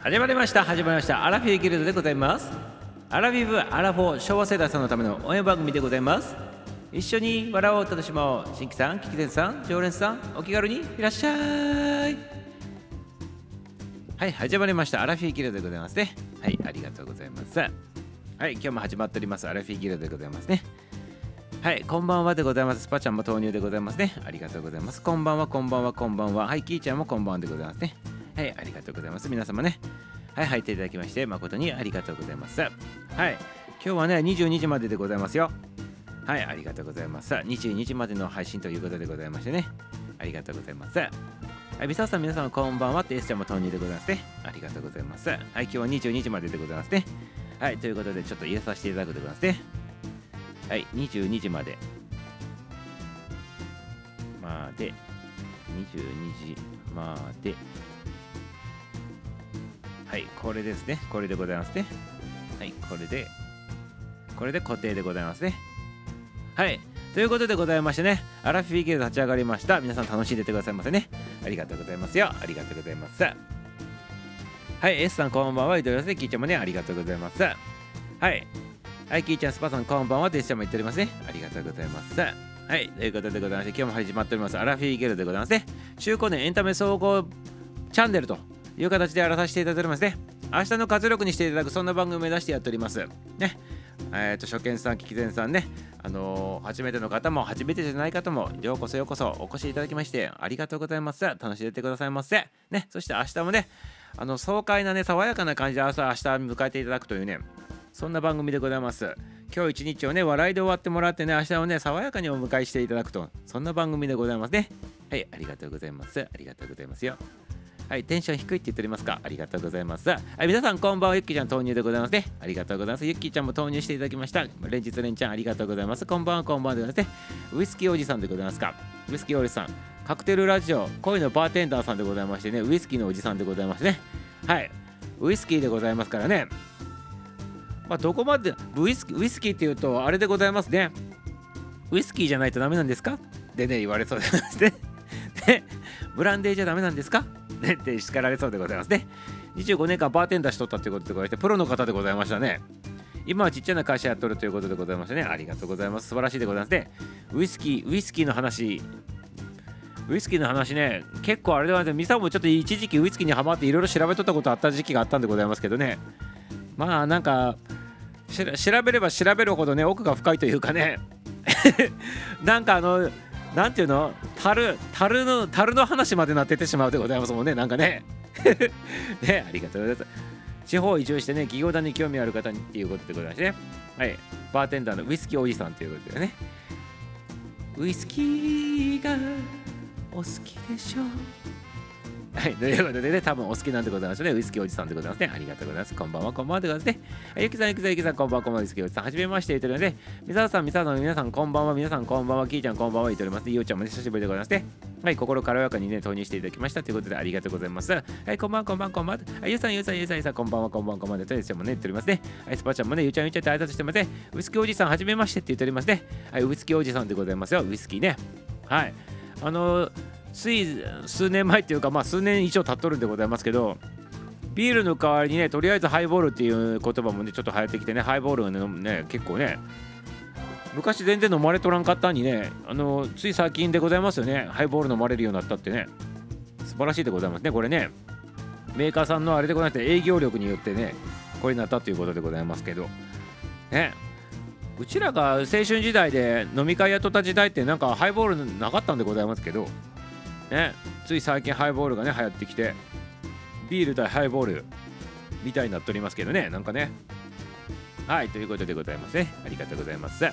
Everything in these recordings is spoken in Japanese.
始まりました。始まりました。アラフィーギルドでございます。アラフィフアラフォー昭和世代さんのための応援番組でございます。一緒に笑おう楽しもう。新規さん聞き手さん常連さんお気軽にいらっしゃい。はい始まりました。アラフィーギルドでございますね。はいありがとうございます。はい今日も始まっております。アラフィーギルドでございますね。はい、こんばんはでございます。スパちゃんも投入でございますね。ありがとうございます。こんばんは、こんばんは、こんばんは。はい、キーちゃんもこんばんはでございますね。はい、ありがとうございます。皆様ね。はい、入っていただきまして、誠にありがとうございます。はい、今日はね、22時まででございますよ。はい、ありがとうございます。22時までの配信ということでございましてね。ありがとうございます。はい、ビサさん、皆様こんばんはって S ちゃんも投入でございますね。ありがとうございます。はい、今日は22時まででございますね。はい、ということで、ちょっと入れさせていただくでございますね。はい、22時まで。まで、22時まで。はい、これですね。これでございますね。はい、これで、これで固定でございますね。はい、ということでございましてね、アラフィーゲート立ち上がりました。皆さん楽しんでてくださいませね。ありがとうございますよ。ありがとうございます。はい、S さんこんばんは。いておりますね。キーちゃんもね、ありがとうございます。はい。はい、キーちゃん、スパさんこんばんは。って S ちゃんも言っておりますね。ありがとうございます。はい、ということでございまして、今日も始まっております、アラフィーゲルでございますね。中高年エンタメ総合チャンネルという形でやらさせていただいておりますね。明日の活力にしていただく、そんな番組を目指してやっております。ね。えっ、と、初見さん、聞き前さんね、あのー初めての方も、初めてじゃない方も、ようこそようこそお越しいただきまして、ありがとうございます。楽しんでってくださいませ。ね、そして明日もね、あの、爽快なね、爽やかな感じで朝、明日迎えていただくというね、そんな番組でございます。今日一日をね、笑いで終わってもらってね、明日をね、爽やかにお迎えしていただくと、そんな番組でございますね。はい、ありがとうございます。ありがとうございますよ。はい、テンション低いって言っておりますか？ありがとうございます。はい、皆さんこんばんは、ゆっきーちゃん投入でございますね。ありがとうございます。ゆっきーちゃんも投入していただきました。連日連ちゃんありがとうございます。こんばんは、こんばんはでございますね。ウイスキーおじさんでございますか？ウイスキーおじさん。カクテルラジオ、恋のバーテンダーさんでございましてね、ウイスキーのおじさんでございますね。はい、ウイスキーでございますからね。まあ、どこまでウイスキーウイスキーっていうとあれでございますね。ウイスキーじゃないとダメなんですか？でね言われそうでございますね。でブランデーじゃダメなんですか？ねって叱られそうでございますね。25年間バーテンダーしとったということでございましてプロの方でございましたね。今はちっちゃな会社やっとるということでございましてね。ありがとうございます。素晴らしいでございますね。ウイスキー、ウイスキーの話、ウイスキーの話ね、結構あれではね、ミサもちょっと一時期ウイスキーにハマっていろいろ調べとったことあった時期があったんでございますけどね。まあなんか、調べれば調べるほどね奥が深いというかね なんかあのなんていうの？樽樽の樽の話までなっててしまうでございますもんねなんかね。ねありがとうございます。地方移住してね企業団に興味ある方にっていうことでございましてね。はい。バーテンダーのウイスキーおじさんということでね。ウイスキーがお好きでしょう。はい、ということでね、多分お好きなんでございますね。ウイスキーおじさんでございますね。ありがとうございます。こんばんは、こんばんはでございますね。ゆきさん、ゆきさん、ゆきさん、こんばんは、こんばんは、ウイスキーおじさん。はじめまして、言っておりますね。みささん、みささん、皆さん、こんばんは、皆さん、こんばんは、きーちゃん、こんばんは、言っておりますね。ゆうちゃんもね、久しぶりでございますね。はい、心軽やかにね、投入していただきましたということで、ありがとうございます。はい、こんばんは、こんばんは、こんばんは。ゆうさん、ゆうさん、ゆうさん、ゆうさん、こんばんは、こんばんは、こんばんは。というもね、言っておりますね。はい、スパちゃんもね、ゆうちゃん、ゆうちゃんって挨拶してますね。ウイスキーおじさん、はじめましてって言っておりますね。はい、ウイスキーおじさんでございますよ。ウイスキーね。はい。あのつい数年前っていうか、まあ、数年以上経っとるんでございますけどビールの代わりにねとりあえずハイボールっていう言葉もねちょっと流行ってきてねハイボールがねね結構ね昔全然飲まれとらんかったんにねあのつい最近でございますよね。ハイボール飲まれるようになったってね。素晴らしいでございますねこれね。メーカーさんのあれでございまして営業力によってねこれになったということでございますけど。ね。うちらが青春時代で飲み会やっとった時代ってなんかハイボールなかったんでございますけどね。つい最近ハイボールがね流行ってきてビール対ハイボールみたいになっておりますけどねなんかね。はいということでございますね。ありがとうございます。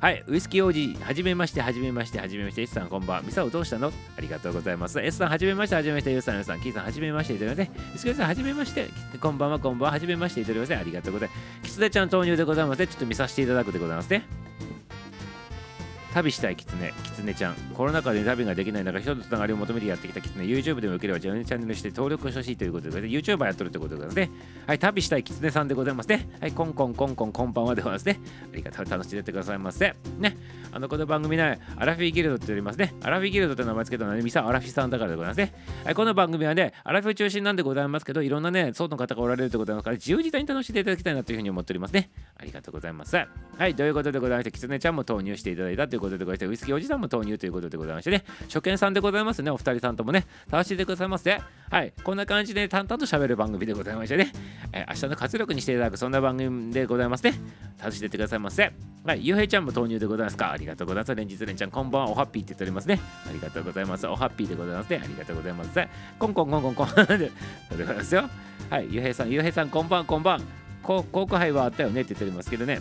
はいウイスキー王子はじめましてはじめましてはじめまして S さんこんばんは。ミサオどうしたの？ありがとうございます。S さんはじめましてはじめましてユウさんユウさん。キーさんはじめましていただきましてウイスキーさんはじめまして。こんばんはこんばんは。はじめましていただきましてありがとうございます。キツネちゃん投入でございますね。ちょっと見させていただくでございますね。旅したいキツネ、キツネちゃん。コロナ禍で旅ができない中、人とつながりを求めてやってきたキツネ、YouTube でもよければ自分のチャンネルして登録してほしいということで、YouTuber やっとるということですね。はい、旅したいキツネさんでございますね。はい、コンコンコンコンコンパンはでございますね。ありがとう、楽しんでってくださいませ。ね。あのこの番組ねアラフィーギルドって言いますね。アラフィーギルドって名前つけたのはねミサアラフィさんだからでございますね、はい、この番組はねアラフィー中心なんでございますけどいろんなね層の方がおられるということなので自由自在に楽しんでいただきたいなというふうに思っておりますね。ありがとうございます。はいということでございましてキツネちゃんも投入していただいたということでございましてウイスキーおじさんも投入ということでございましてね。初見さんでございますね。お二人さんともね。楽しんでくださいませはいこんな感じで淡々と喋る番組でございましてね、え、明日の活力にしていただくそんな番組でございますね。楽しんでてくださいませ。はいゆうへいちゃんも投入でございますか？りがとうございます。連日連ちゃんこんばんは。おはっぴーって言っておりますね。ありがとうございます。おはっぴーでございますね。ありがとうございますコンコンコンコンコンでございますよはいゆうへいさんゆうへいさんこんばんこんばんコーク杯はあったよねって言っておりますけどね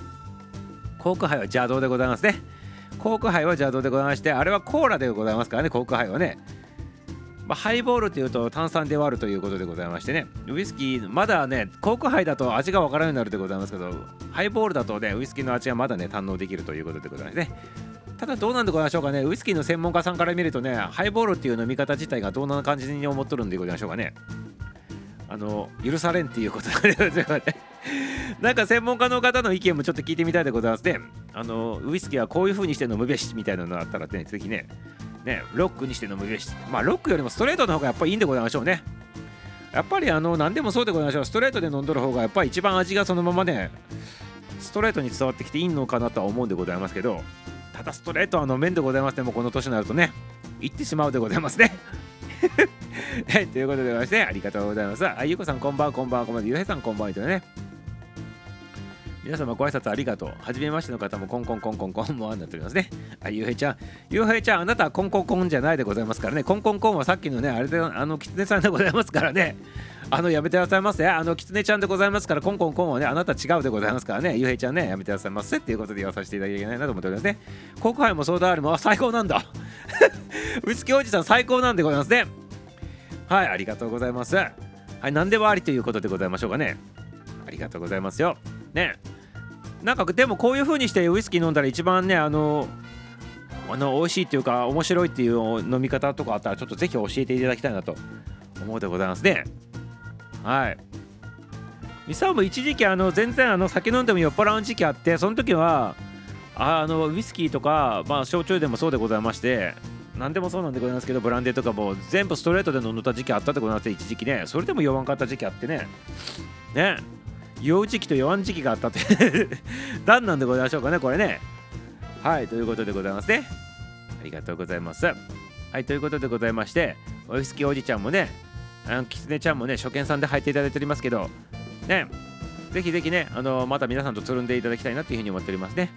コーク杯は邪道でございますねコーク杯は邪道でございましてあれはコーラでございますからねコーク杯はねまあ、ハイボールというと炭酸で割るということでございましてね。ウイスキーまだねコーク杯だと味がわからんようになるでございますけどハイボールだとねウイスキーの味がまだね堪能できるということでございますね。ただどうなんでございましょうかね。ウイスキーの専門家さんから見るとねハイボールっていう飲み方自体がどんな感じに思っとるんでございましょうかね。あの許されんっていうことでございますね。なんか専門家の方の意見もちょっと聞いてみたいでございますね。あのウイスキーはこういう風にして飲むべしみたいなのがあったらね、ぜひね、ね、ロックにして飲むべし。まあ、ロックよりもストレートの方がやっぱりいいんでございましょうね。やっぱりあの何でもそうでございましょう。ストレートで飲んどる方がやっぱり一番味がそのままね、ストレートに伝わってきていいのかなとは思うんでございますけど、ただストレートは飲めんでございますね、もうこの年になるとね、行ってしまうでございますね。はい、ということでございまして、ありがとうございます。あゆうこさん、こんばんは、こんばんは、こんばんは、ゆうへいさん、こんばんは、とね。皆様ご挨拶ありがとう。はじめましての方もコンコンコンコンコンもあになっておりますね。あ、ゆうへいちゃん。ゆうへいちゃん、あなたはコンコンコンじゃないでございますからね。コンコンコンはさっきのね、あれで、あの、きつねさんでございますからね。あの、やめてくださいませ。あの、きつねちゃんでございますから、コンコンコンはね、あなた違うでございますからね。ゆうへいちゃんね、やめてくださいませ。っていうことで言わさせていただきたいなと思っておりますね。国杯もソーダありも、あ、最高なんだ。ウイスキーおじさん最高なんでございますね。はい、ありがとうございます。はい、何でもありということでございましょうかね。ありがとうございますよ。ね。なんかでもこういう風にしてウイスキー飲んだら一番ねあのあの美味しいっていうか面白いっていう飲み方とかあったらちょっとぜひ教えていただきたいなと思うでございますね。はい。ミサオも一時期あの全然あの酒飲んでも酔っ払う時期あってその時はあのウイスキーとか、まあ、焼酎でもそうでございまして何でもそうなんでございますけどブランデーとかも全部ストレートで飲んだ時期あったでございます一時期ね。それでも酔わんかった時期あってね。ね。酔う時期と酔わん時期があったって。何なんでございましょうかねこれね。はいということでございますね。ありがとうございます。はいということでございましておイスキーおじちゃんもねあのキツネちゃんもね初見さんで入っていただいておりますけどねぜひぜひねあのまた皆さんとつるんでいただきたいなというふうに思っておりますね。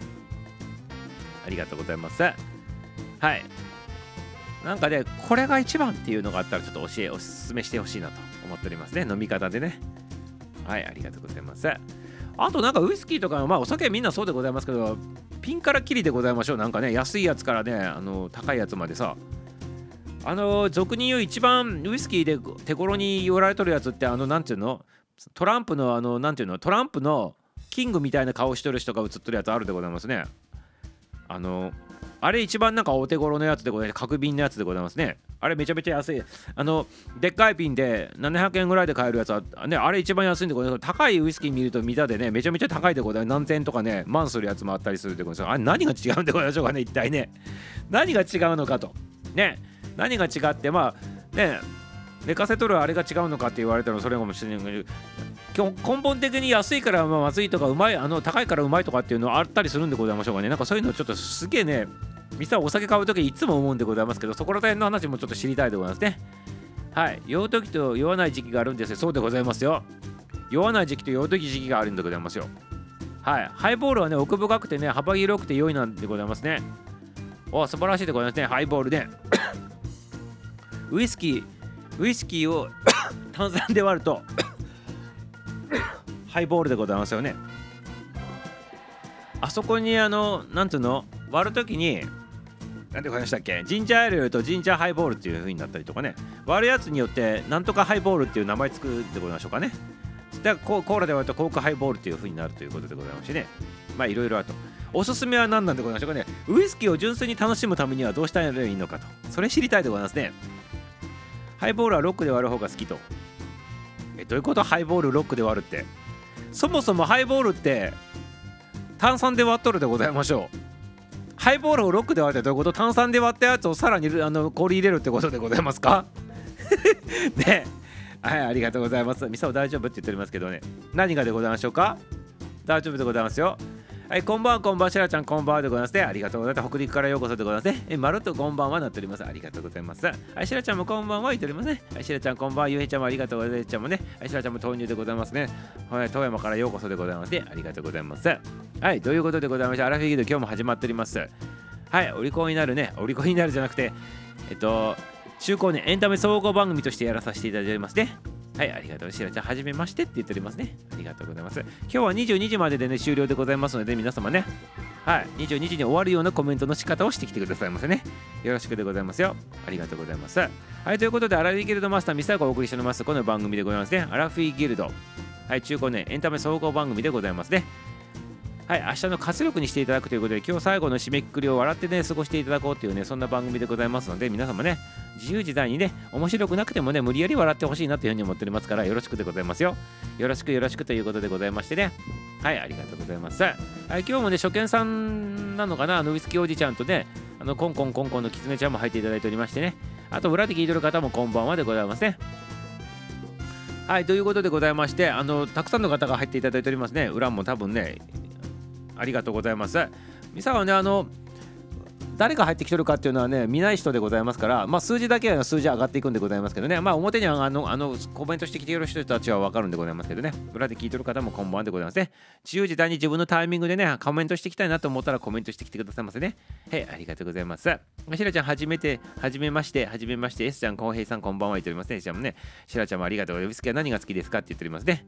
ありがとうございます。はい。なんかねこれが一番っていうのがあったらちょっと教えおすすめしてほしいなと思っておりますね。飲み方でね。はいありがとうございます。あとなんかウイスキーとかまあお酒みんなそうでございますけどピンからキリでございましょう。なんかね安いやつからねあの高いやつまでさ。あの俗に言う一番ウイスキーで手頃に言われとるやつってあのなんていうの？トランプのあのなんていうの？トランプのキングみたいな顔しとる人が映っとるやつあるでございますね。あのあれ一番なんかお手頃のやつでございます角瓶のやつでございますね。あれめちゃめちゃ安い。あのでっかい瓶で700円ぐらいで買えるやつはねあれ一番安いんでございます。高いウイスキー見ると見たでねめちゃめちゃ高いでございます。何千とかね万するやつもあったりするでございます。あれ何が違うんでございましょうかね一体ね。何が違うのかと。ね。何が違ってまあね。寝かせとるあれが違うのかって言われたらそれかもしれないけど根本的に安いからまずいとかうまいあの高いからうまいとかっていうのはあったりするんでございましょうかね。なんかそういうのちょっとすげえね店はお酒買う時いつも思うんでございますけどそこら辺の話もちょっと知りたいでございますね。はい。酔う時と酔わない時期があるんですよ。そうでございますよ。酔わない時期と酔う時時期があるんでございますよ。はい。ハイボールはね奥深くてね幅広くて良いなんでございますね。お素晴らしいでございますね。ハイボールで ウイスキーウイスキーを 炭酸で割るとハイボールでございますよね。あそこにあのなんていうの？割るときになんて言いましたっけ？ジンジャーエールとジンジャーハイボールっていう風になったりとかね。割るやつによってなんとかハイボールっていう名前つくでございましょうかね。だからコーラで割るとコークハイボールっていう風になるということでございますしね。まあいろいろあと。おすすめは何なんでございましょうかね。ウイスキーを純粋に楽しむためにはどうしたらいいのかと。それ知りたいでございますね。ハイボールはロックで割る方が好きと。えどういうこと？ハイボールロックで割るって。そもそもハイボールって炭酸で割っとるでございましょう。ハイボールをロックで割ってどういうこと？炭酸で割ったやつをさらにあの氷入れるってことでございますか？ね。はいありがとうございます。みさお大丈夫？って言っておりますけどね。何がでございましょうか？大丈夫でございますよ。はい、こんばんは、こんばんは、しらちゃん、こんばんはでございますね。ありがとうございます。北陸からようこそでございますね。え、まるっとこんばんはなっております。ありがとうございます。はい、しらちゃんもこんばんは言っておりますね。はい、しらちゃん、こんばんは、ゆうへちゃんもありがとうございます。ちゃんもね。はい、しらちゃんも豆乳でございますね。はい、富山からようこそでございますね。ありがとうございます。はい、ということでございまして、アラフィギル今日も始まっております。はい、お利口になるね。お利口になるじゃなくて、えっと、中高年エンタメ総合番組としてやらさせていただいておりますね。はい、ありがとう。しらちゃん、はじめましてって言っておりますね。ありがとうございます。今日は22時まででね、終了でございますので、皆様ね、はい、22時に終わるようなコメントの仕方をしてきてくださいませね。よろしくでございますよ。ありがとうございます。はい、ということで、アラフィーギルドマスター、ミサがお送りしております、この番組でございますね。アラフィギルド。はい、中高年エンタメ総合番組でございますね。はい、明日の活力にしていただくということで、今日最後の締めくくりを笑ってね、過ごしていただこうというね、そんな番組でございますので、皆様ね、自由自在にね、面白くなくてもね、無理やり笑ってほしいなというふうに思っておりますから、よろしくでございますよ。よろしくよろしくということでございましてね。はい、ありがとうございます。はい、今日もね、初見さんなのかな、あのウイスキーおじちゃんとね、あのコンコンコンコンのキツネちゃんも入っていただいておりましてね、あと裏で聞いてる方もこんばんはでございますね。はい、ということでございまして、あのたくさんの方が入っていただいておりますね。裏も多分ね、ありがとうございます。ミサはね、あの、誰が入ってきてるかっていうのはね見ない人でございますから、まあ、数字だけは数字上がっていくんでございますけどね、まあ、表にはあのあのコメントしてきている人たちは分かるんでございますけどね。裏で聞いてる方もこんばんでございますね。自由自在に自分のタイミングでねコメントしていきたいなと思ったらコメントしてきてくださいませね。はいありがとうございます。しらちゃんはじめてはじめましてはじめまして S ちゃんこうへいさんこんばんは言っておりますね。しらもねしらちゃんもありがとう。ウイスキーは何が好きですかって言っておりますね。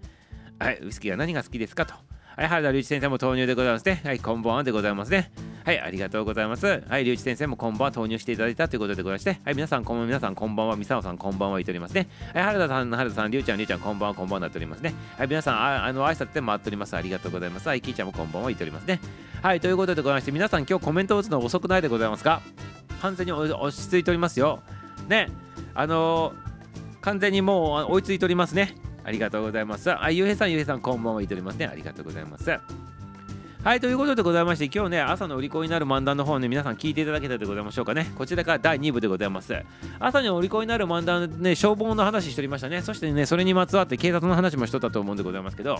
はいウイスキーは何が好きですかと。はい、原田隆一先生も投入でございますね。はい、こんばんはでございますね。はい、ありがとうございます。はい、隆一先生もこんばんは投入していただいたということでございまして、はい、皆さん、こんばんは、皆さん、こんばんは、みさおさん、こんばんは、言っておりますね。はい、原田さん、原田さん、りゅうちゃん、りゅうちゃん、こんばんは、こんばんは、なっておりますね。はい、皆さん、ああの、挨拶で回っております。ありがとうございます。はい、きーちゃんもこんばんは、言っておりますね。はい、ということでございまして、皆さん、今日コメントを打つの遅くないでございますか？完全に落ち着いておりますよ。ね、あのー、完全にもう追いついておりますね。ありがとうございます。あ、ゆうへいさん、ゆうへいさん、こんばんは、言っておりますね。ありがとうございます。はい、ということでございまして、今日ね、朝の売り子になる漫談の方ね、皆さん聞いていただけたでございましょうかね。こちらから第2部でございます。朝に売り子になる漫談ね、消防の話しておりましたね。そしてね、それにまつわって警察の話もしとったと思うんでございますけど、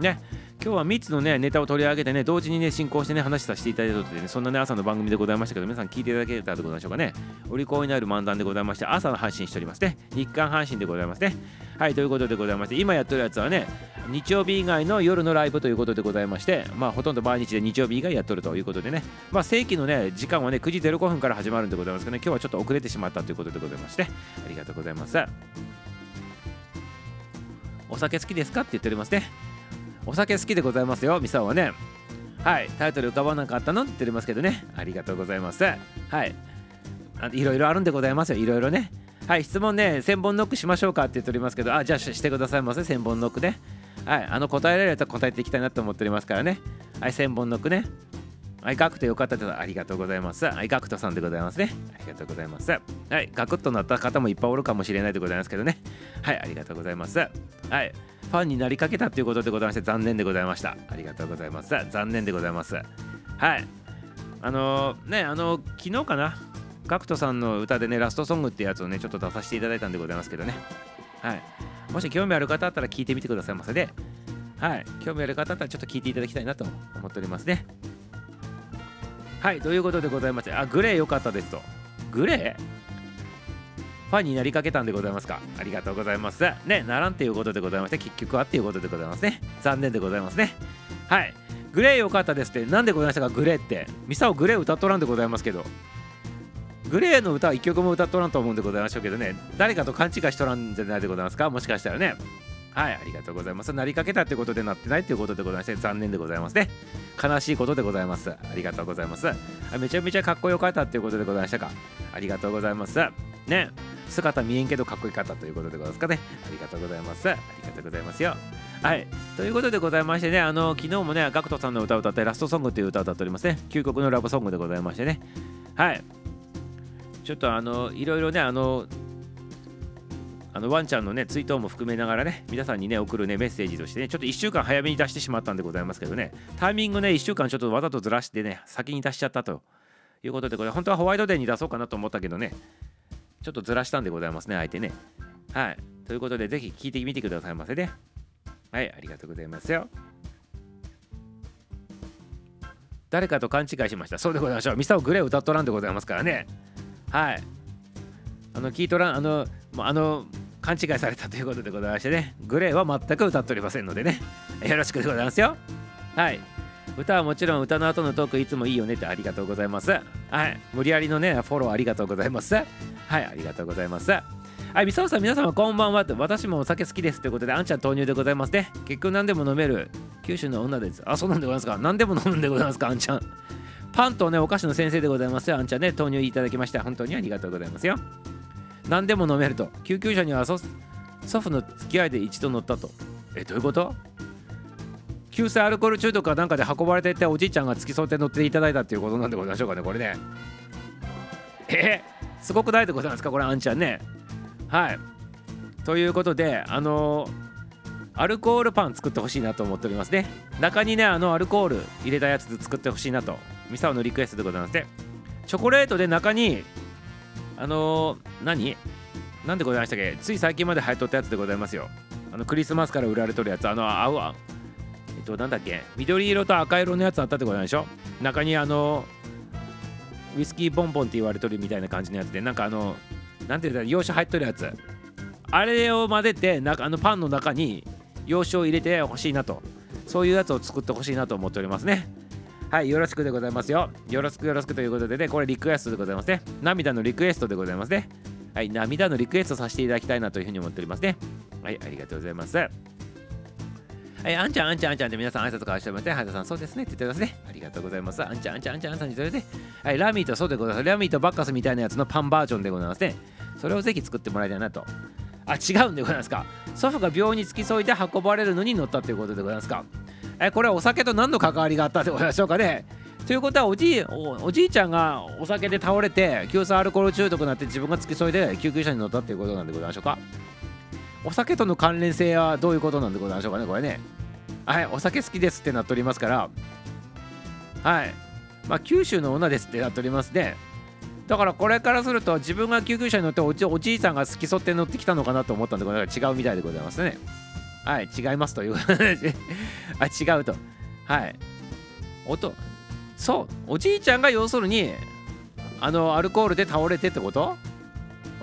ね、今日は3つのね、ネタを取り上げてね、同時にね、進行してね、話させていただいたとでね、そんなね、朝の番組でございましたけど、皆さん聞いていただけたでございましょうかね。売り子になる漫談でございまして、朝の配信しておりますね。日刊配信でございますね。はい、ということでございまして、今やってるやつはね、日曜日以外の夜のライブということでございまして、まあ、ほとんど毎日で日曜日以外やっとるということでね、まあ、正規のね、時間はね、9時05分から始まるんでございますけどね、今日はちょっと遅れてしまったということでございまして、ありがとうございます。お酒好きですかって言っておりますね。お酒好きでございますよ、ミサオはね。はい、タイトル浮かばなかったのって言っておりますけどね、ありがとうございます。はい。いろいろあるんでございますよ、いろいろね。はい、質問ね、1000本ノックしましょうかって言っておりますけど、あ、じゃあしてくださいませ、1000本ノックね。はい、あの答えられたら答えていきたいなと思っておりますからね。はい、1000本ノックね。はい、ガクトよかったです。ありがとうございます。はい、ガクトさんでございますね。ありがとうございます。はい、ガクッとなった方もいっぱいおるかもしれないでございますけどね。はい、ありがとうございます。はい、ファンになりかけたということでございまして、残念でございました。ありがとうございます。残念でございます。はい。あのー、ね、あのー、昨日かな、ガクトさんの歌でね、ラストソングってやつをね、ちょっと出させていただいたんでございますけどね。はい。もし興味ある方あったら聞いてみてくださいませで、はい。興味ある方あったらちょっと聞いていただきたいなと思っておりますね。はい。ということでございまして、あ、グレー良かったですと。グレー？ファンになりかけたんでございますか？ありがとうございます。ね、ならんっていうことでございまして、結局はっていうことでございますね。残念でございますね。はい。グレー良かったですって、なんでございましたか、グレーって。ミサオグレー歌っとらんでございますけど。グレーの歌は1曲も歌っとらんと思うんでございましょうけどね、誰かと勘違いしとらんじゃないでございますか、もしかしたらね。はい、ありがとうございます。なりかけたってことでなってないっていうことでございまして、残念でございますね。悲しいことでございます。ありがとうございます。めちゃめちゃかっこよかったっていうことでございましたか？ありがとうございます。ね、姿見えんけどかっこよかったということでございますかね？ありがとうございます。ありがとうございますよ。はい。ということでございましてね、あの、昨日もね、ガクトさんの歌を歌って、ラストソングっていう歌を歌っておりますね。究極のラブソングでございましてね。はい。ちょっとあのいろいろねあのあのワンちゃんのねツイートも含めながらね皆さんにね送るねメッセージとしてねちょっと1週間早めに出してしまったんでございますけどねタイミングね1週間ちょっとわざとずらしてね先に出しちゃったと。いうことでこれ本当はホワイトデーに出そうかなと思ったけどねちょっとずらしたんでございますね相手ね。はい。ということでぜひ聞いてみてくださいませね。はいありがとうございますよ。誰かと勘違いしました。そうでございましょう。ミサオグレー歌っとらんでございますからね。はい。あの聞いとらんあのあの勘違いされたということでございましてね。グレーは全く歌っておりませんのでね。よろしくでございますよ。はい。歌はもちろん歌の後のトークいつもいいよねってありがとうございます。はい。無理やりのねフォローありがとうございます。はいありがとうございます。はい、みさおさん、皆様こんばんは私もお酒好きですということで、あんちゃん投入でございますね。結局何でも飲める。九州の女です。あ、そうなんでございますか。何でも飲むんでございますか、あんちゃん。パンとね、お菓子の先生でございますよ。あんちゃんね、投入いただきまして、本当にありがとうございますよ。何でも飲めると。救急車には祖父の付き合いで一度乗ったと。え、どういうこと？急性アルコール中毒かなんかで運ばれていっておじいちゃんが付き添って乗っていただいたっていうことなんでございましょうかねこれね。えすごくないでございますか？これあんちゃんね。はい。ということであのー、アルコールパン作ってほしいなと思っておりますね。中にねあのアルコール入れたやつ作ってほしいなと。ミサオのリクエストでございます。ねチョコレートで中にあのー、何？なんでございましたっけ？つい最近まで流行っとったやつでございますよ。あのクリスマスから売られとるやつ。あの青あえっとなんだっけ？緑色と赤色のやつあったってことなんでしょ？中にあのウイスキーボンボンって言われとるみたいな感じのやつで。なんかあのなんていうんだ？洋酒入っとるやつ。あれを混ぜてなあのパンの中に洋酒を入れてほしいなと。そういうやつを作ってほしいなと思っておりますね。はいよろしくでございますよよろしくよろしくということでねこれリクエストでございますね涙のリクエストでございますねはい涙のリクエストさせていただきたいなというふうに思っておりますねはいありがとうございますはい、あんちゃん、あんちゃん、あんちゃんって皆さん挨拶交わしてますね。はい、さん、そうですねって言ってますね。ありがとうございます。あんちゃん、あんちゃん、あんちゃん、あんちゃんに言ってはい、ラミーとそうでございます。ラミーとバッカスみたいなやつのパンバージョンでございますね。それをぜひ作ってもらいたいなと。あ、違うんでございますか。祖父が病院に付き添いで運ばれるのに乗ったということでございますか。え、これはお酒と何の関わりがあったでございましょうかね。ということはおじいおじいちゃんがお酒で倒れて急性アルコール中毒になって自分が付き添いで救急車に乗ったっていうことなんでございましょうか。お酒との関連性はどういうことなんでございましょうかねこれね。はいお酒好きですってなっておりますから。はい。まあ九州の女ですってなっておりますね。だからこれからすると自分が救急車に乗っておじおじいさんが付き添って乗ってきたのかなと思ったんでこれ違うみたいでございますね。はい違いますというあ違うと。はい。音。そう。おじいちゃんが要するにあのアルコールで倒れてってこと？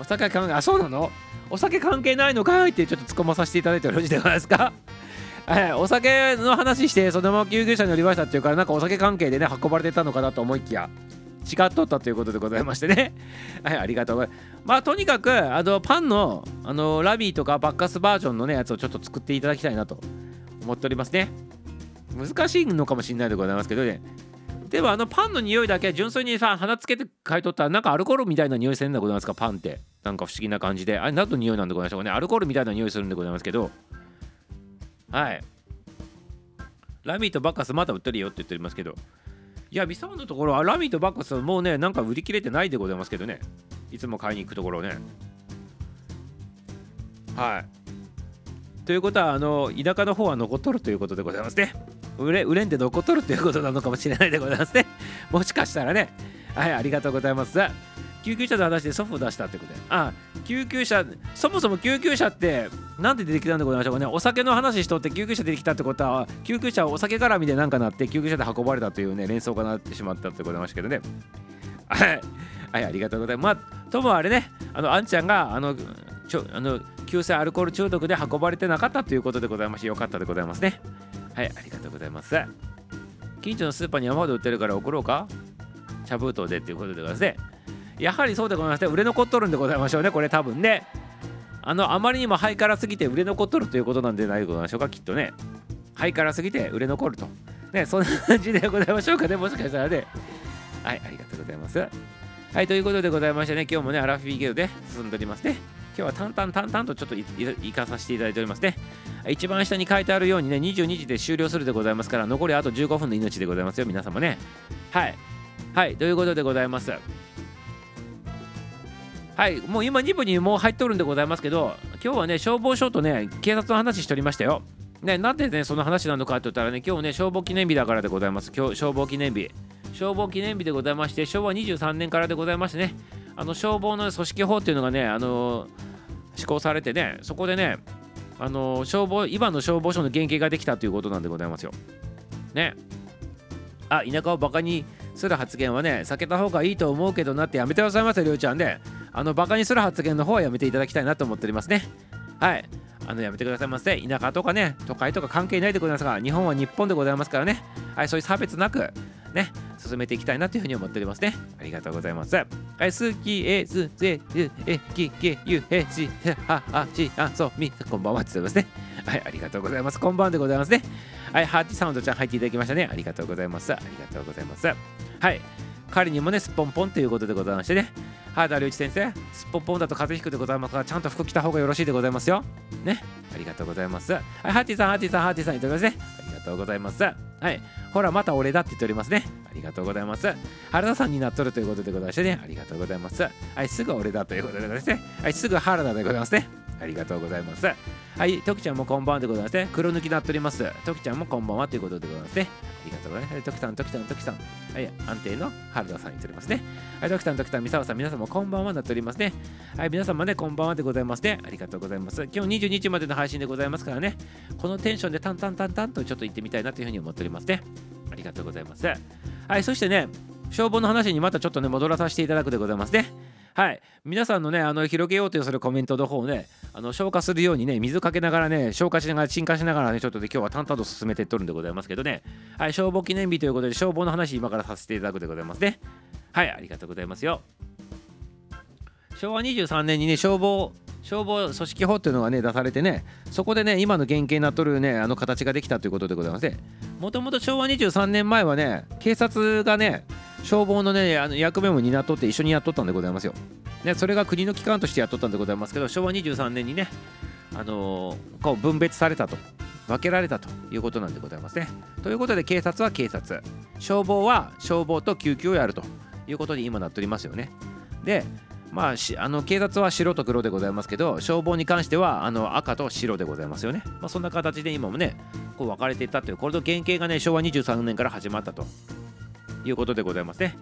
お酒関係あそうなの？お酒関係ないのかいってちょっと突っ込まさせていただいてよろしいでございますか？はい、お酒の話してそのまま救急車に乗りましたっていうからなんかお酒関係でね運ばれてたのかなと思いきや。違っとったということでございましてね。はいありがとうございます。まあとにかくあのパンのあのラビーとかバッカスバージョンのねやつをちょっと作っていただきたいなと思っておりますね。難しいのかもしれないでございますけどね。でもあのパンの匂いだけ純粋にさ鼻つけて買い取ったらなんかアルコールみたいな匂いするんでございますかパンって。なんか不思議な感じで。あれ何の匂いなんでございましょうかねアルコールみたいな匂いするんでございますけど。はい。ラミーとバッカスまだ売ってるよって言っておりますけど、いや、ミサオのところはラミとバックスもうね、なんか売り切れてないでございますけどね。いつも買いに行くところね。はい。ということは、あの、田舎の方は残っとるということでございますね。売れ、売れんで残っとるということなのかもしれないでございますね。もしかしたらね。はい、ありがとうございます。救急車で話して祖父を出したってことで。あ、あ救急車、そもそも救急車ってなんで出てきたんでございましょうかね。お酒の話しとって救急車出てきたってことは、救急車はお酒絡みでなんかなって救急車で運ばれたというね、連想がなってしまったってことましたけどね。はい、はい、ありがとうございます。まあ、ともあれね、あの、あんちゃんが、あの、ちょあの急性アルコール中毒で運ばれてなかったということでございましてよかったでございますね。はい、ありがとうございます。近所のスーパーに山ほど売ってるから送ろうか？茶封筒でっていうことでございますね。やはりそうでございまして売れ残っとるんでございましょうね。これ多分ね。あのあまりにもハイカラすぎて売れ残っとるということなんでないでございましょうかきっとねハイカラすぎて売れ残ると。ねそんな感じでございましょうかね もしかしたらね。はいありがとうございます。はいということでございましてね今日もねアラフィーゲードで進んでおりますね。今日は淡々淡々とちょっと行かさせていただいておりますね。一番下に書いてあるようにね22時で終了するでございますから残りあと15分の命でございますよ皆様ね。はい。はいということでございます。はいもう今2部にもう入っとるんでございますけど今日はね消防署とね警察の話しておりましたよ。ねなんでねその話なのかって言ったらね今日ね消防記念日だからでございます。今日消防記念日。消防記念日でございまして昭和23年からでございましてね。あの消防の組織法っていうのがねあの施行されてねそこでねあの消防今の消防署の原型ができたということなんでございますよ。ね。あ田舎をバカにする発言はね避けた方がいいと思うけどなってやめてくださいませりょうちゃんで。あのバカにする発言の方はやめていただきたいなと思っておりますね。はい。あのやめてくださいませ。田舎とかね都会とか関係ないでございますが日本は日本でございますからね。はいそういう差別なくね進めていきたいなというふうに思っておりますねありがとうございますはい好きえずぜゆえきけゆへしははしあそみこんばんはって言ってますねはいありがとうございますこんばんでございますねはいハーティサウンドちゃん入っていただきましたねありがとうございますありがとうございますはい彼にもねすっぽんぽんということでございましてね原田隆一先生すっぽんぽんだと風邪ひくでございますからちゃんと服着た方がよろしいでございますよねありがとうございますはいハーティさんハーティさんハーティさんいただきますねとうございます。はい。ほらまた俺だって言っておりますね。ありがとうございます。原田さんになっとるということでございましてね。ありがとうございます。はいすぐ俺だということでございましてはいすぐ原田でございますね。ありがとうございますはい徳ちゃんもこんばんはでございますね黒抜きなっております徳ちゃんもこんばんはということでございますねありがとうございます。はい、徳さん、徳さん、徳さん。はい、安定の原田さんにとりますね。はい、徳さん、徳さん、三沢さん、皆さんもこんばんはなっておりますね。はい、皆様ね、こんばんはでございますね。ありがとうございます。今日22日までの配信でございますからね、このテンションでタンタンタンタンとちょっと行ってみたいなというふうに思っておりますね。ありがとうございます。はい、そしてね、消防の話にまたちょっとね、戻らさせていただくでございますね。はい。皆さんのねあの広げようとするコメントの方をねあの消化するようにね水かけながらね消化しながら沈下しながらねちょっとで今日は淡々と進めていっとるんでございますけどね。はい。消防記念日ということで消防の話今からさせていただくでございますね。はい。ありがとうございますよ。昭和23年にね消防消防組織法っていうのがね出されてねそこでね今の原型になっとるねあの形ができたということでございましてもともと昭和23年前はね警察がね消防のねあの役目も担っとって一緒にやっとったんでございますよ。ね、それが国の機関としてやっとったんでございますけど昭和23年にね、あのー、こう分別されたと分けられたということなんでございますね。ということで警察は警察消防は消防と救急をやるということに今なっておりますよね。でまあ、あの警察は白と黒でございますけど消防に関してはあの赤と白でございますよね、まあ、そんな形で今もねこう分かれていたというこれの原型がね昭和23年から始まったと。いうことでございますね。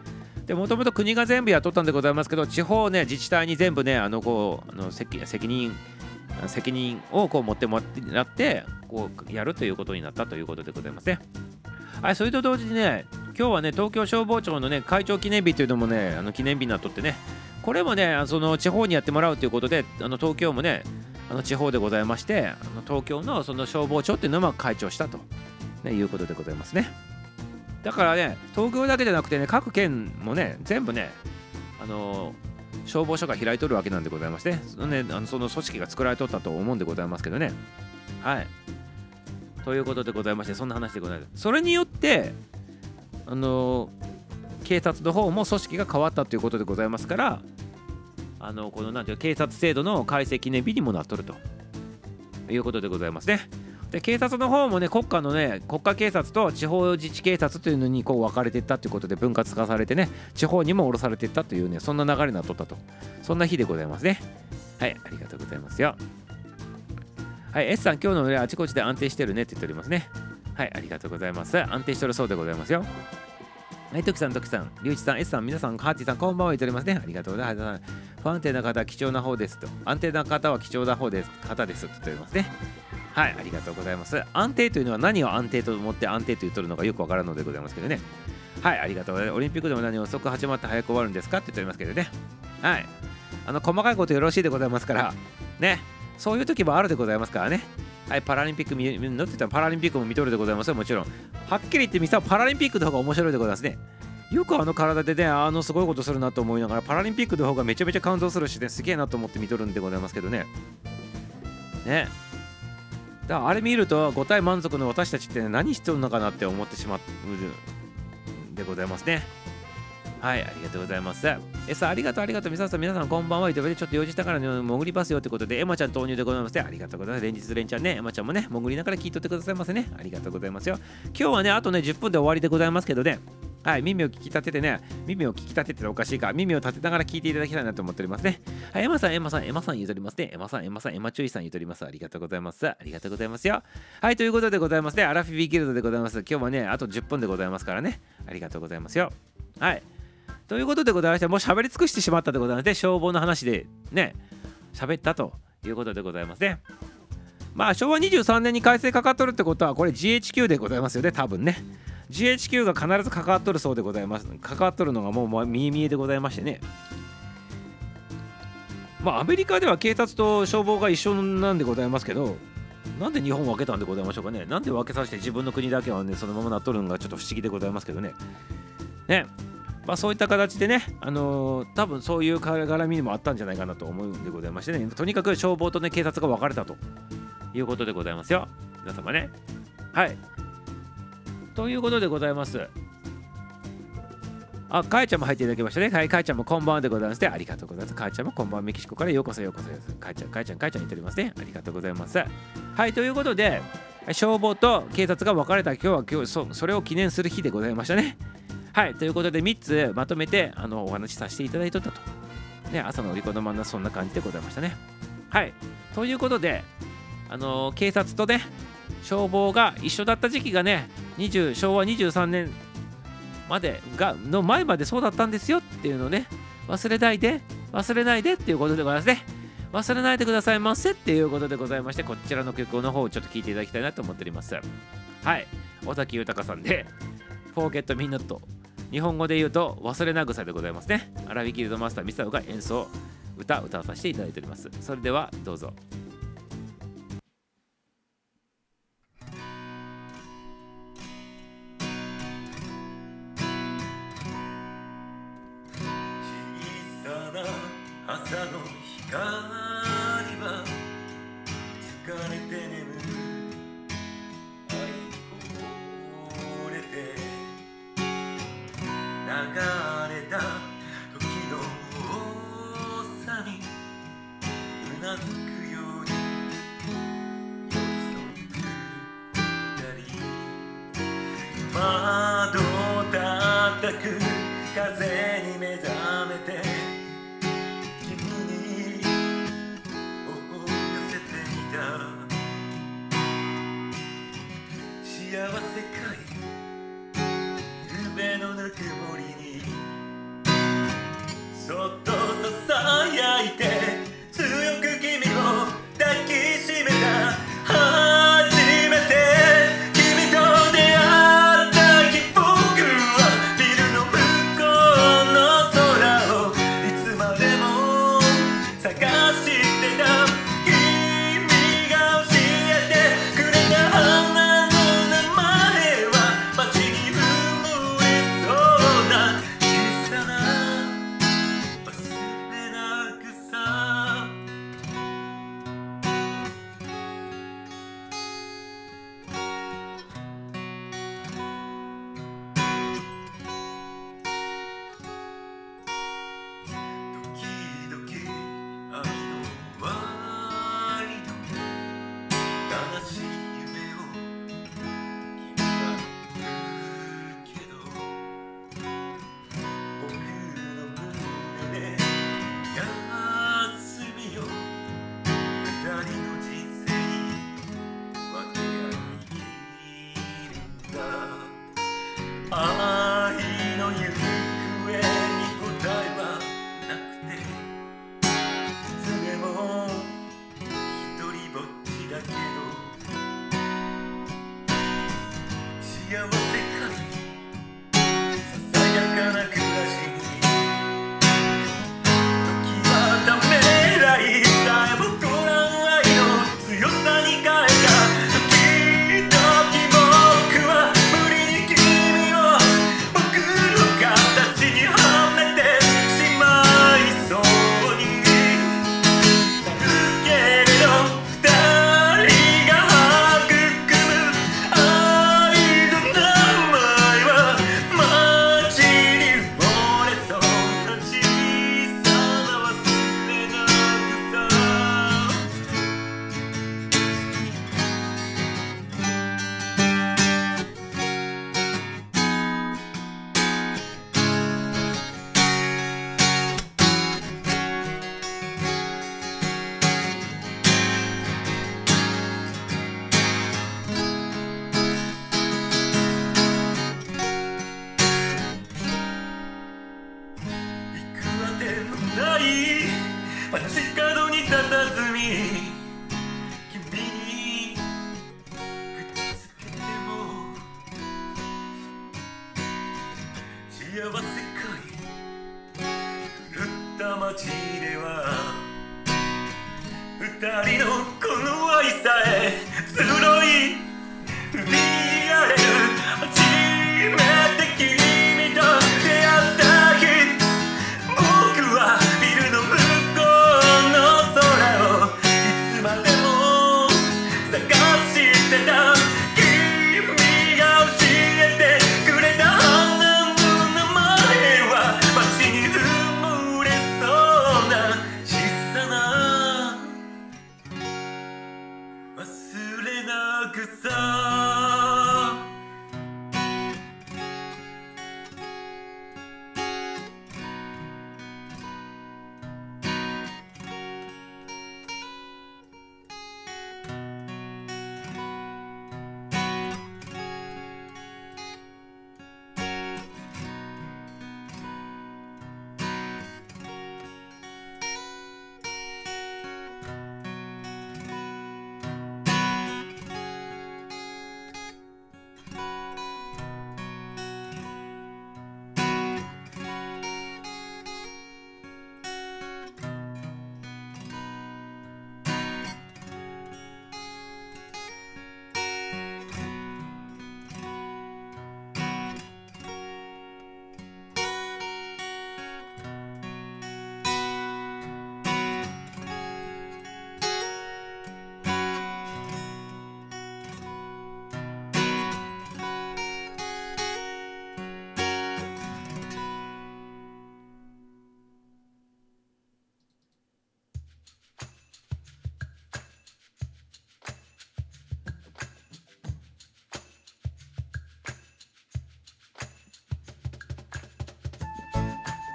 でもともと国が全部雇ったんでございますけど地方ね自治体に全部ねあのこうあの責任責任をこう持ってもらってこうやるということになったということでございますね。はい、それと同時にね、今日はね、東京消防庁のね、会長記念日というのもね、あの記念日になっとってね、これもね、その地方にやってもらうということで、あの東京もね、あの地方でございまして、あの東京のその消防庁っていうのも会長したと、ね、いうことでございますね。だからね、東京だけじゃなくてね、各県もね、全部ね、あの消防署が開いとるわけなんでございまして、ね、そのねあのその組織が作られとったと思うんでございますけどね。はい。ということでございまして、そんな話でございます。それによって、あの警察の方も組織が変わったということでございますから、あのこのなんていう警察制度の改正記念日にもなっとるということでございますね。で警察の方もね国家のね国家警察と地方自治警察というのにこう分かれていったということで分割化されてね地方にも下ろされていったというねそんな流れになっとったと。そんな日でございますね。はいありがとうございますよ。はい S さん今日の上あちこちで安定してるねって言っておりますね。はいありがとうございます。安定してるそうでございますよ。はい、トキさん、トキさん、リュウチさん、S さん、皆さん、ハーティさん、こんばんは言っておりますね。ありがとうございます。不安定な方、貴重な方ですと。安定な方は貴重な方です、方ですと言っておりますね。はい、ありがとうございます。安定というのは何を安定と思って安定と言っとるのかよくわからんのでございますけどね。はい、ありがとうございます。オリンピックでも何遅く始まって早く終わるんですかって言っておりますけどね。はい。あの、細かいことよろしいでございますから、ね。そういう時もあるでございますからね。はい、パラリンピック見るのって言ったらパラリンピックも見とるでございますよ、もちろん。はっきり言ってみたらパラリンピックの方が面白いでございますね。よくあの体でね、あのすごいことするなと思いながら、パラリンピックの方がめちゃめちゃ感動するしね、すげえなと思って見とるんでございますけどね。ね。だからあれ見ると、5体満足の私たちって、何してるのかなって思ってしまうでございますね。はい、ありがとうございます。えさあ、ありがとう、ありがとう。皆ささん、皆さん、こんばんは。ということで、ちょっと用事したからね、潜りますよということで、エマちゃん投入でございます、ね。ありがとうございます。連日連チャンね、エマちゃんもね、潜りながら聞いとってくださいませね。ありがとうございますよ。今日はね、あとね、10分で終わりでございますけどね、はい、耳を聞き立ててね、耳を聞き立てておかしいか、耳を立てながら聞いていただきたいなと思っておりますね。はい、エマさん、エマさん、エマさん譲りますね。エマさん、エマさん、エマチュイさん譲ります。ありがとうございます。ありがとうございますよ。はい、ということでございますね。アラフィビギルドでございます。今日はね、あと10分でございますからね。ありがとうございますよ。はい。ということでございまして、もう喋り尽くしてしまったでございまして、消防の話でね、喋ったということでございますね。まあ、昭和23年に改正かかっとるってことは、これ GHQ でございますよね、多分ね。GHQ が必ず関わっとるそうでございます。関わっとるのがもう見え見えでございましてね。まあアメリカでは警察と消防が一緒なんでございますけどなんで日本を分けたんでございましょうかね。なんで分けさせて自分の国だけはねそのままなっとるのがちょっと不思議でございますけどね。ね。まあそういった形でねあのー、多分そういう絡みにもあったんじゃないかなと思うんでございましてねとにかく消防とね警察が分かれたということでございますよ皆様ねはいということでございます。あ、かえちゃんも入っていただきましたね。はい、かえちゃんもこんばんはでございますね。ありがとうございます。かえちゃんもこんばんは。メキシコからようこそようこそです。かえちゃん、かえちゃん、かえちゃんにっておりますね。ありがとうございます。はい、ということで、消防と警察が分かれた今日は今日そそれを記念する日でございましたね。はい、ということで3つまとめてあのお話しさせていただいとったと。ね、朝の売り子の真ん中そんな感じでございましたね。はい、ということで、あの警察とね、消防が一緒だった時期がね20昭和23年までがの前までそうだったんですよっていうのをね忘れないで忘れないでっていうことでございますね忘れないでくださいませっていうことでございましてこちらの曲の方をちょっと聴いていただきたいなと思っておりますはい尾崎豊さんで「Forget Me Not」日本語で言うと忘れなぐさでございますね。アラビキルドマスターミサオが演奏歌歌わさせていただいております。それではどうぞ。Naga.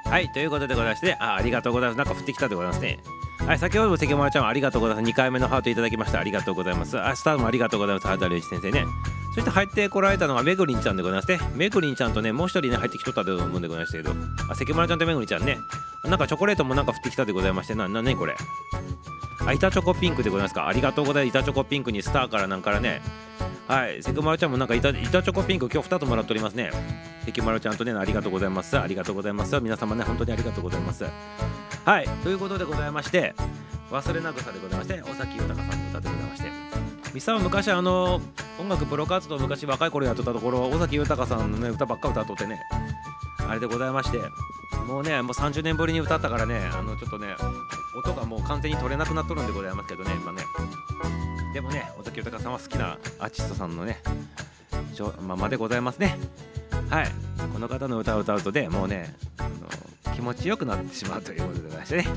はいということでございましてあありがとうございます。なんか降ってきたでございますね。はい先ほども関丸ちゃんありがとうございます。2回目のハートいただきました。ありがとうございます。あスターもありがとうございます。原田隆一先生ね。そして入ってこられたのがめぐりんちゃんでございましてめぐりんちゃんとねもう一人ね入ってきとったと思うんでございましたけど。あ関丸ちゃんとめぐりんちゃんね。なんかチョコレートもなんか降ってきたでございまして。ななねこれ。あ板チョコピンクでございますか。ありがとうございます。板チョコピンクにスターからなんからね。はい関丸ちゃんもなんか板板チョコピンク今日2つもらっておりますね。関丸ちゃんとねありがとうございます。ありがとうございます。皆様ね本当にありがとうございます。はいということでございまして忘れなぐさでございまして尾崎豊さんの歌でございましてミサは昔あの音楽プロ活動昔若い頃やっとったところ尾崎豊さんのね歌ばっか歌っとってねあれでございましてもうねもう30年ぶりに歌ったからねあのちょっとね音がもう完全に取れなくなっとるんでございますけどね今ね。でもね尾崎豊さんは好きなアーティストさんのねままでございますね。はい。この方の歌を歌うとねもうねあの気持ちよくなってしまうということでございましてね。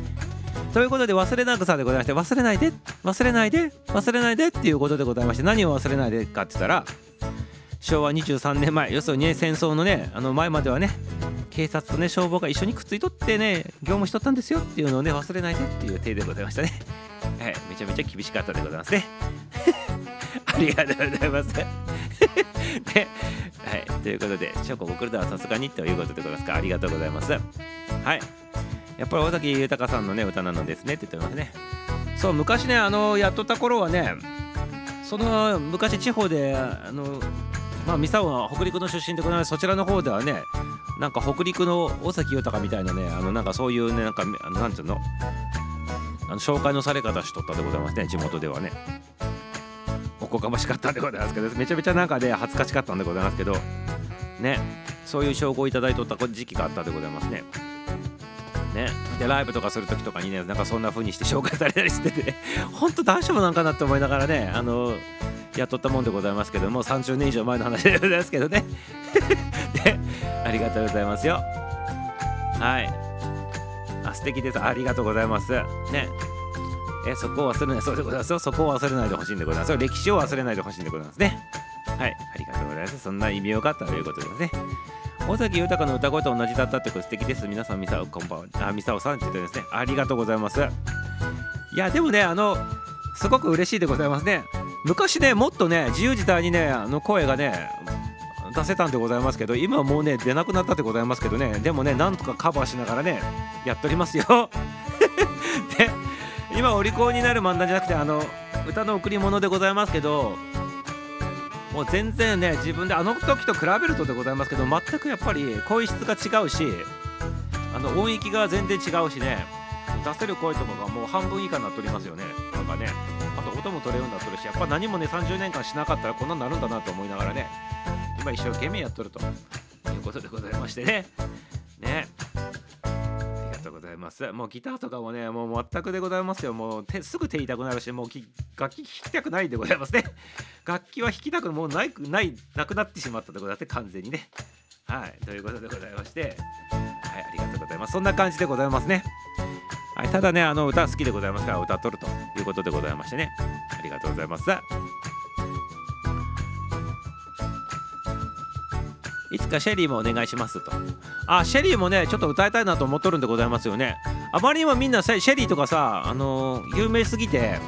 ということで忘れなくさでございまして忘れないで忘れないで忘れないでっていうことでございまして何を忘れないでかって言ったら昭和23年前要するにね戦争のねあの前まではね警察とね消防が一緒にくっついとってね業務しとったんですよっていうのをね忘れないでっていう体でございましたね。はい。めちゃめちゃ厳しかったでございますね。ありがとうございます。で はいということでチョコ送るのはさすがにということでございますかありがとうございます。はい。やっぱり尾崎豊さんのね歌なのですねって言ってますね。そう昔ねあのやっとった頃はねその昔地方であのまあミサオは北陸の出身でございます。そちらの方ではねなんか北陸の尾崎豊みたいなねあのなんかそういうねなんかあのなんていうの？あの紹介のされ方しとったでございますね地元ではね。こがましかった。んでございますけどめちゃめちゃなんかね恥ずかしかったんでございますけどね。そういう称号をいただいとった時期があったでございますね。ね、でライブとかする時とかにねなんかそんな風にして紹介されたりしててほんと大丈夫なんかなって思いながらねあのやっとったもんでございますけども30年以上前の話でございますけどね。でありがとうございますよ。はい。あ素敵です。ありがとうございます。ね。えそこを忘れない。そうでございますよ。そこを忘れないでほしいんでございます。歴史を忘れないでほしいんでございますね。はい。ありがとうございます。そんな意味よかったということですね。尾崎豊の歌声と同じだったってこと素敵です。皆さんミサオこんばんは。あミサオさんって言ってですね。ありがとうございます。いやでもねあのすごく嬉しいでございますね。昔ねもっとね自由自在にねあの声がね出せたんでございますけど今はもうね出なくなったでございますけどね。でもねなんとかカバーしながらねやっておりますよ。今お利口になる漫談じゃなくてあの歌の贈り物でございますけどもう全然ね自分であの時と比べるとでございますけど全くやっぱり声質が違うしあの音域が全然違うしね出せる声とかがもう半分以下になっておりますよね。なんかねあと音も取れるようになってるしやっぱ何もね30年間しなかったらこんなになるんだなと思いながらね今一生懸命やっとるということでございましてね。ね。ます。もうギターとかもねもう全くでございますよ。もう手すぐ手痛くなるしもうき楽器弾きたくないでございますね。楽器は弾きたくもうないないなくなってしまったでございます完全にね。はい。ということでございまして。はいありがとうございます。そんな感じでございますね。はい、ただね、あの歌好きでございますから歌っとるということでございましてね。ありがとうございます。いつかシェリーもお願いしますと。あ、シェリーもね、ちょっと歌いたいなと思っとるんでございますよね。あまりにもみんなシェリーとかさ、あの有名すぎて、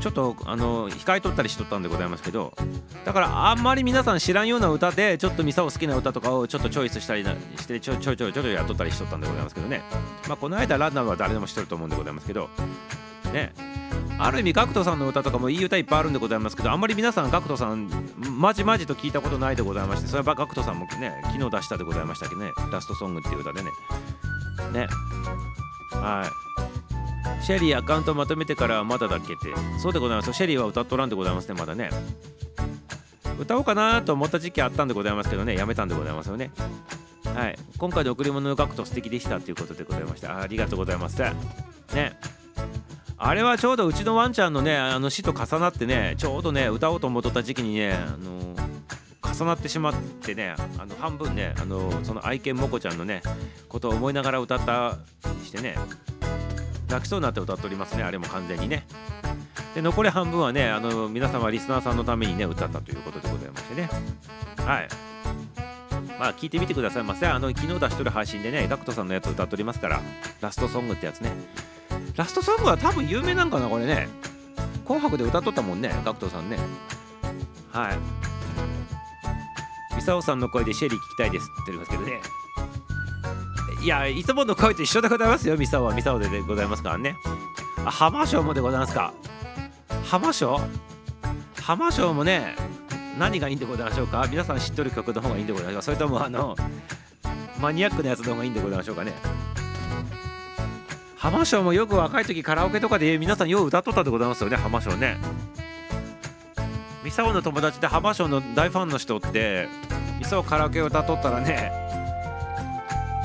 ちょっと、あの控えとったりしとったんでございますけど、だからあんまり皆さん知らんような歌で、ちょっとミサオ好きな歌とかをちょっとチョイスしたりして、ちょちょいちょいちょいちょやっとったりしとったんでございますけどね。まあ、この間ランナーは誰でも知ってると思うんでございますけど、ね。ある意味、ガクトさんの歌とかもいい歌いっぱいあるんでございますけど、あんまり皆さん、ガクトさん、まじまじと聞いたことないでございまして、それはガクトさんもね、昨日出したでございましたけどね、ラストソングっていう歌でね。ね。はい。シェリーアカウントまとめてからまだだっけって、そうでございます。シェリーは歌っとらんでございますね、まだね。歌おうかなと思った時期あったんでございますけどね、やめたんでございますよね。はい、今回の贈り物のガクト素敵でしたということでございました。あありがとうございます。ね。あれはちょうどうちのワンちゃんのね、あの死と重なってね、ちょうどね、歌おうと思っとった時期にね、あの重なってしまってね、あの半分ね、あのその愛犬モコちゃんのね、ことを思いながら歌ったりしてね、泣きそうになって歌っておりますね、あれも完全にね。で、残り半分はね、あの皆様リスナーさんのためにね、歌ったということでございましてね。はい。まあ聞いてみてくださいませ。あの昨日出しとる配信でね、ガクトさんのやつ歌っておりますから、ラストソングってやつね。ラストソングは多分有名なんかな、これね。紅白で歌っとったもんね、ガクトさんね。はい。ミサオさんの声でシェリー聞きたいですって言っておりますけどね。いや、いつもの声と一緒でございますよ、ミサオはミサオでございますからね。あ、浜章もでございますか。浜章浜章もね、何がいいんでございましょうか？皆さん知っとる曲の方がいいんでございますかそれともあのマニアックなやつの方がいいんでございましょうかね浜章もよく若い時カラオケとかで皆さんよう歌っとったでございますよね。浜章ね。ミサオの友達で浜章の大ファンの人ってミサオカラオケを歌っとったらね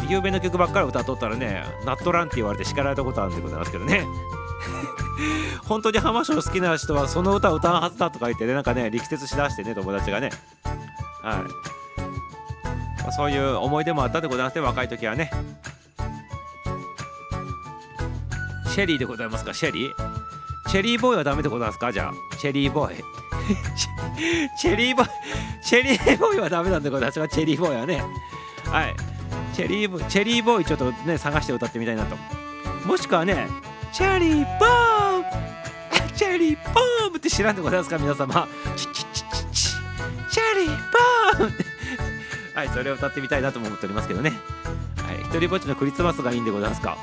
有名な曲ばっかり歌っとったらねナットランって言われて叱られたことあるんでございますけどね。本当に浜章好きな人はその歌を歌うはずだとか言ってねなんかね力説しだしてね友達がね。はい、まそういう思い出もあったでございますね若い時はね。シェリーでございますか？シェリー？チェリーボーイはダメでございますか？じゃあ。チェリーボーイ。チェリーボーイチェリーボーイはダメなんでございますがチェリーボーイはね。はい。チェリーボーイチェリーボーイちょっとね探して歌ってみたいなと。もしくはねチェリーボームチェリーボームって知らんでございますか？皆様。チチチチチチェリーボーム はいそれを歌ってみたいなとも思っておりますけどね。はい。一人ぼっちのクリスマスがいいんでございますか？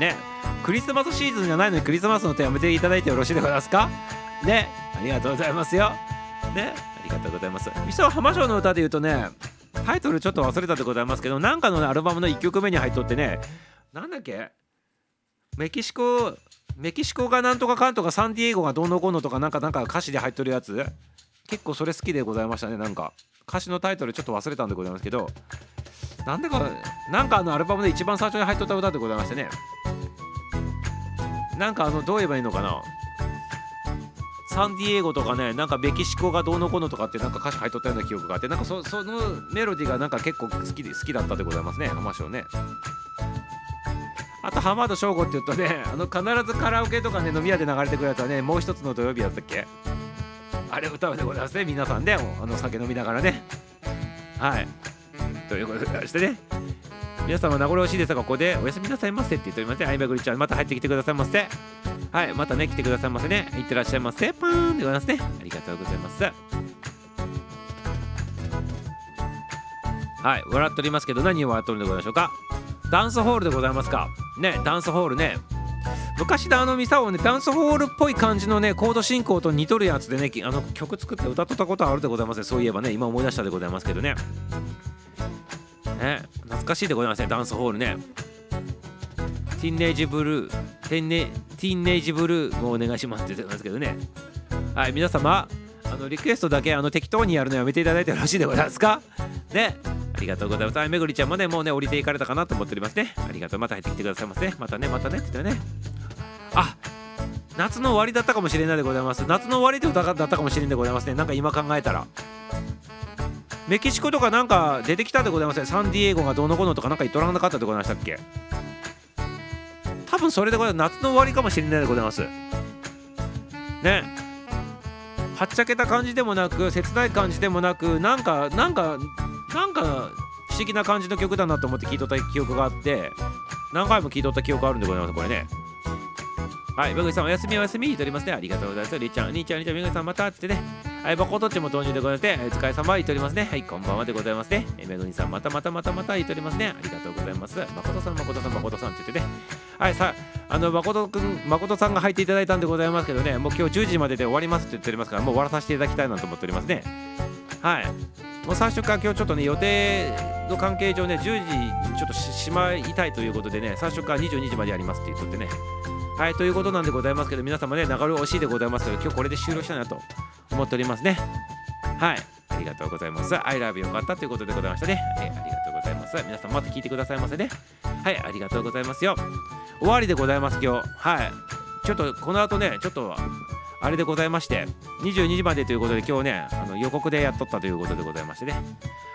ね。クリスマスシーズンじゃないのにクリスマスの手やめていただいてよろしいでございますか？ね。ありがとうございますよ。ね。ありがとうございます。ミサ浜章の歌で言うとねタイトルちょっと忘れたでございますけどなんかのねアルバムの1曲目に入っとってねなんだっけ？メキシコメキシコがなんとかかんとかサンディエゴがどうのこうのとかなんかなんか歌詞で入っとるやつ？結構それ好きでございましたねなんか。歌詞のタイトルちょっと忘れたんでございますけどなんでかなんかあのアルバムで一番最初に入っとった歌でございましてね。なんかあのどう言えばいいのかな？サンディエゴとかねなんかメキシコがどうのこうのとかってなんか歌詞入っとったような記憶があってなんかそのメロディーがなんか結構好きで好きだったでございますね浜章ね。あと浜田省吾って言うとねあの必ずカラオケとかね飲み屋で流れてくるやつはねもう一つの土曜日だったっけ？あれ歌うでございますね皆さんね。あの酒飲みながらね。はい。ということでございましてね。皆様名残惜しいですがここでおやすみなさいませって言っておりますね。あいめぐりちゃんまた入ってきてくださいませ。はいまたね来てくださいませね。いってらっしゃいませ。パーンでございますね。ありがとうございます。はい笑っておりますけど何を笑っておるんでございましょうか。ダンスホールでございますか。ねダンスホールね。昔のあのミサオねダンスホールっぽい感じのねコード進行と似とるやつでねあの曲作って歌っとったことあるでございますね。そういえばね今思い出したでございますけどね。ね懐かしいでございますねダンスホールねティーンネイジブルーティンネティンネイジブルーもお願いしますって言ってますけどねはい皆様あのリクエストだけあの適当にやるのやめていただいてよろしいでございますか？ねありがとうございます。はい、めぐりちゃんもね、もうね、降りていかれたかなと思っておりますね。ありがとう。また入ってきてくださいませ。またね、またねって言ってね。あ夏の終わりだったかもしれないでございます。夏の終わりで歌だったかもしれないでございますね。なんか今考えたら。メキシコとかなんか出てきたでございますね。サンディエゴがどうのこうのとかなんか言っとらなかったでございましたっけ？多分それでございます。夏の終わりかもしれないでございます。ね。はっちゃけた感じでもなく切ない感じでもなくなんかなんかなんか不思議な感じの曲だなと思って聴いとった記憶があって何回も聴いとった記憶あるんでございますこれねはいめぐさんおやすみおやすみ言っておりますねありがとうございますりーちゃん兄ちゃん兄ちゃんめぐさんまたってねはいバコどっちも投入でございましてお疲れ様言っておりますね。はいこんばんはでございますね。えめぐりさんまたまたまたまた言っておりますね。ありがとうございます。誠さん誠さん誠さんって言ってね。はいさあの誠くん誠さんが入っていただいたんでございますけどね。もう今日10時までで終わりますって言っておりますからもう終わらさせていただきたいなと思っておりますね。はい。もう最初から今日ちょっとね予定の関係上ね10時ちょっとししまいたいということでね最初から22時までやりますって言っとってね。はいということなんでございますけど皆様ね流れ惜しいでございますけど今日これで終了したいなと思っておりますね。はいありがとうございます。I love you よかったということでございましたね、えありがとうございます。皆さんまた聞いてくださいませね。はいありがとうございますよ。終わりでございます今日。はい。ちょっとこの後ねちょっとあれでございまして22時までということで今日ねあの予告でやっとったということでございましてね。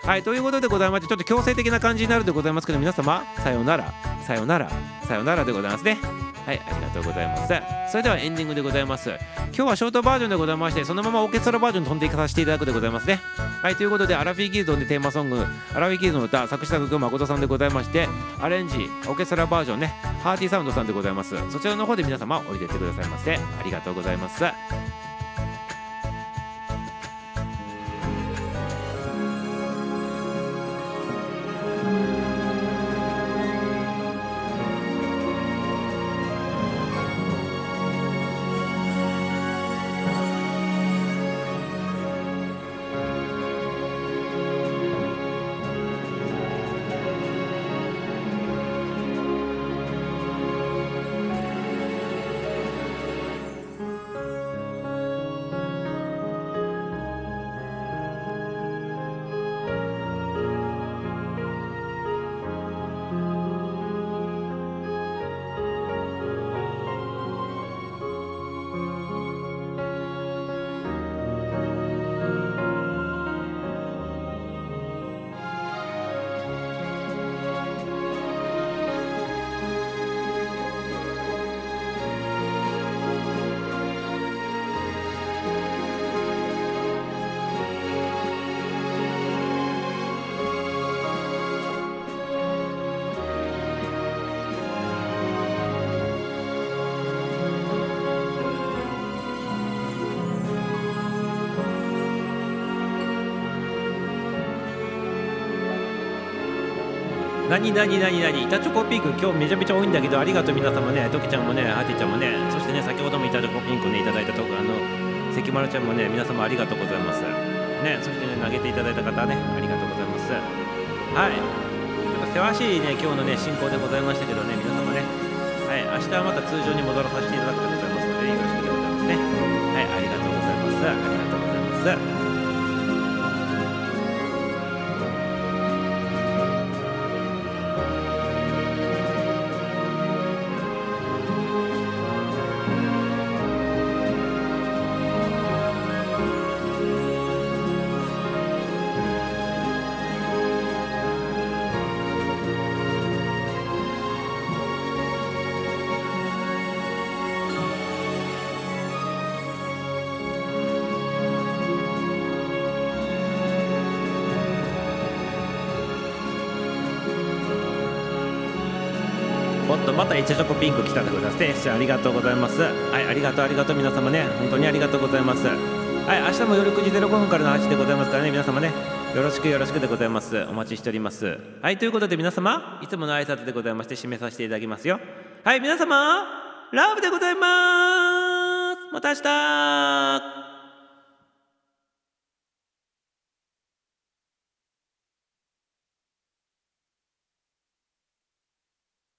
はいということでございましてちょっと強制的な感じになるでございますけど皆様さようならさようならさようならでございますね。はいありがとうございます。それではエンディングでございます。今日はショートバージョンでございましてそのままオーケストラバージョン飛んでいかさせていただくでございますね。はいということでアラフィーギルドでテーマソングアラフィーギルドの歌作詞作曲誠さんでございましてアレンジオーケストラバージョンねハーティーサウンドさんでございます。そちらの方で皆様おいでってくださいませ。ありがとうございます。you 何何何何？板チョコピンク。今日めちゃめちゃ多いんだけどありがとう皆様ね。トキちゃんもねハティちゃんもね。そしてね先ほども板チョコピンクねいただいたとこあの関丸ちゃんもね皆様ありがとうございます。ねそしてね投げていただいた方ねありがとうございます。はい。ちょっとせわしいね今日のね進行でございましたけどね皆様ね。はい。明日はまた通常に戻らさせていただくでございますのでよろしくでございますね。はい。ありがとうございます。ありがとうございます。またイチャチョコピンク来たでございます。ねしありがとうございます。はいありがとうありがとう皆様ね。本当にありがとうございます。はい明日も夜9時05分からの配信でございますからね。皆様ねよろしくよろしくでございます。お待ちしております。はいということで皆様いつもの挨拶でございまして締めさせていただきますよ。はい皆様ラブでございます。また明日。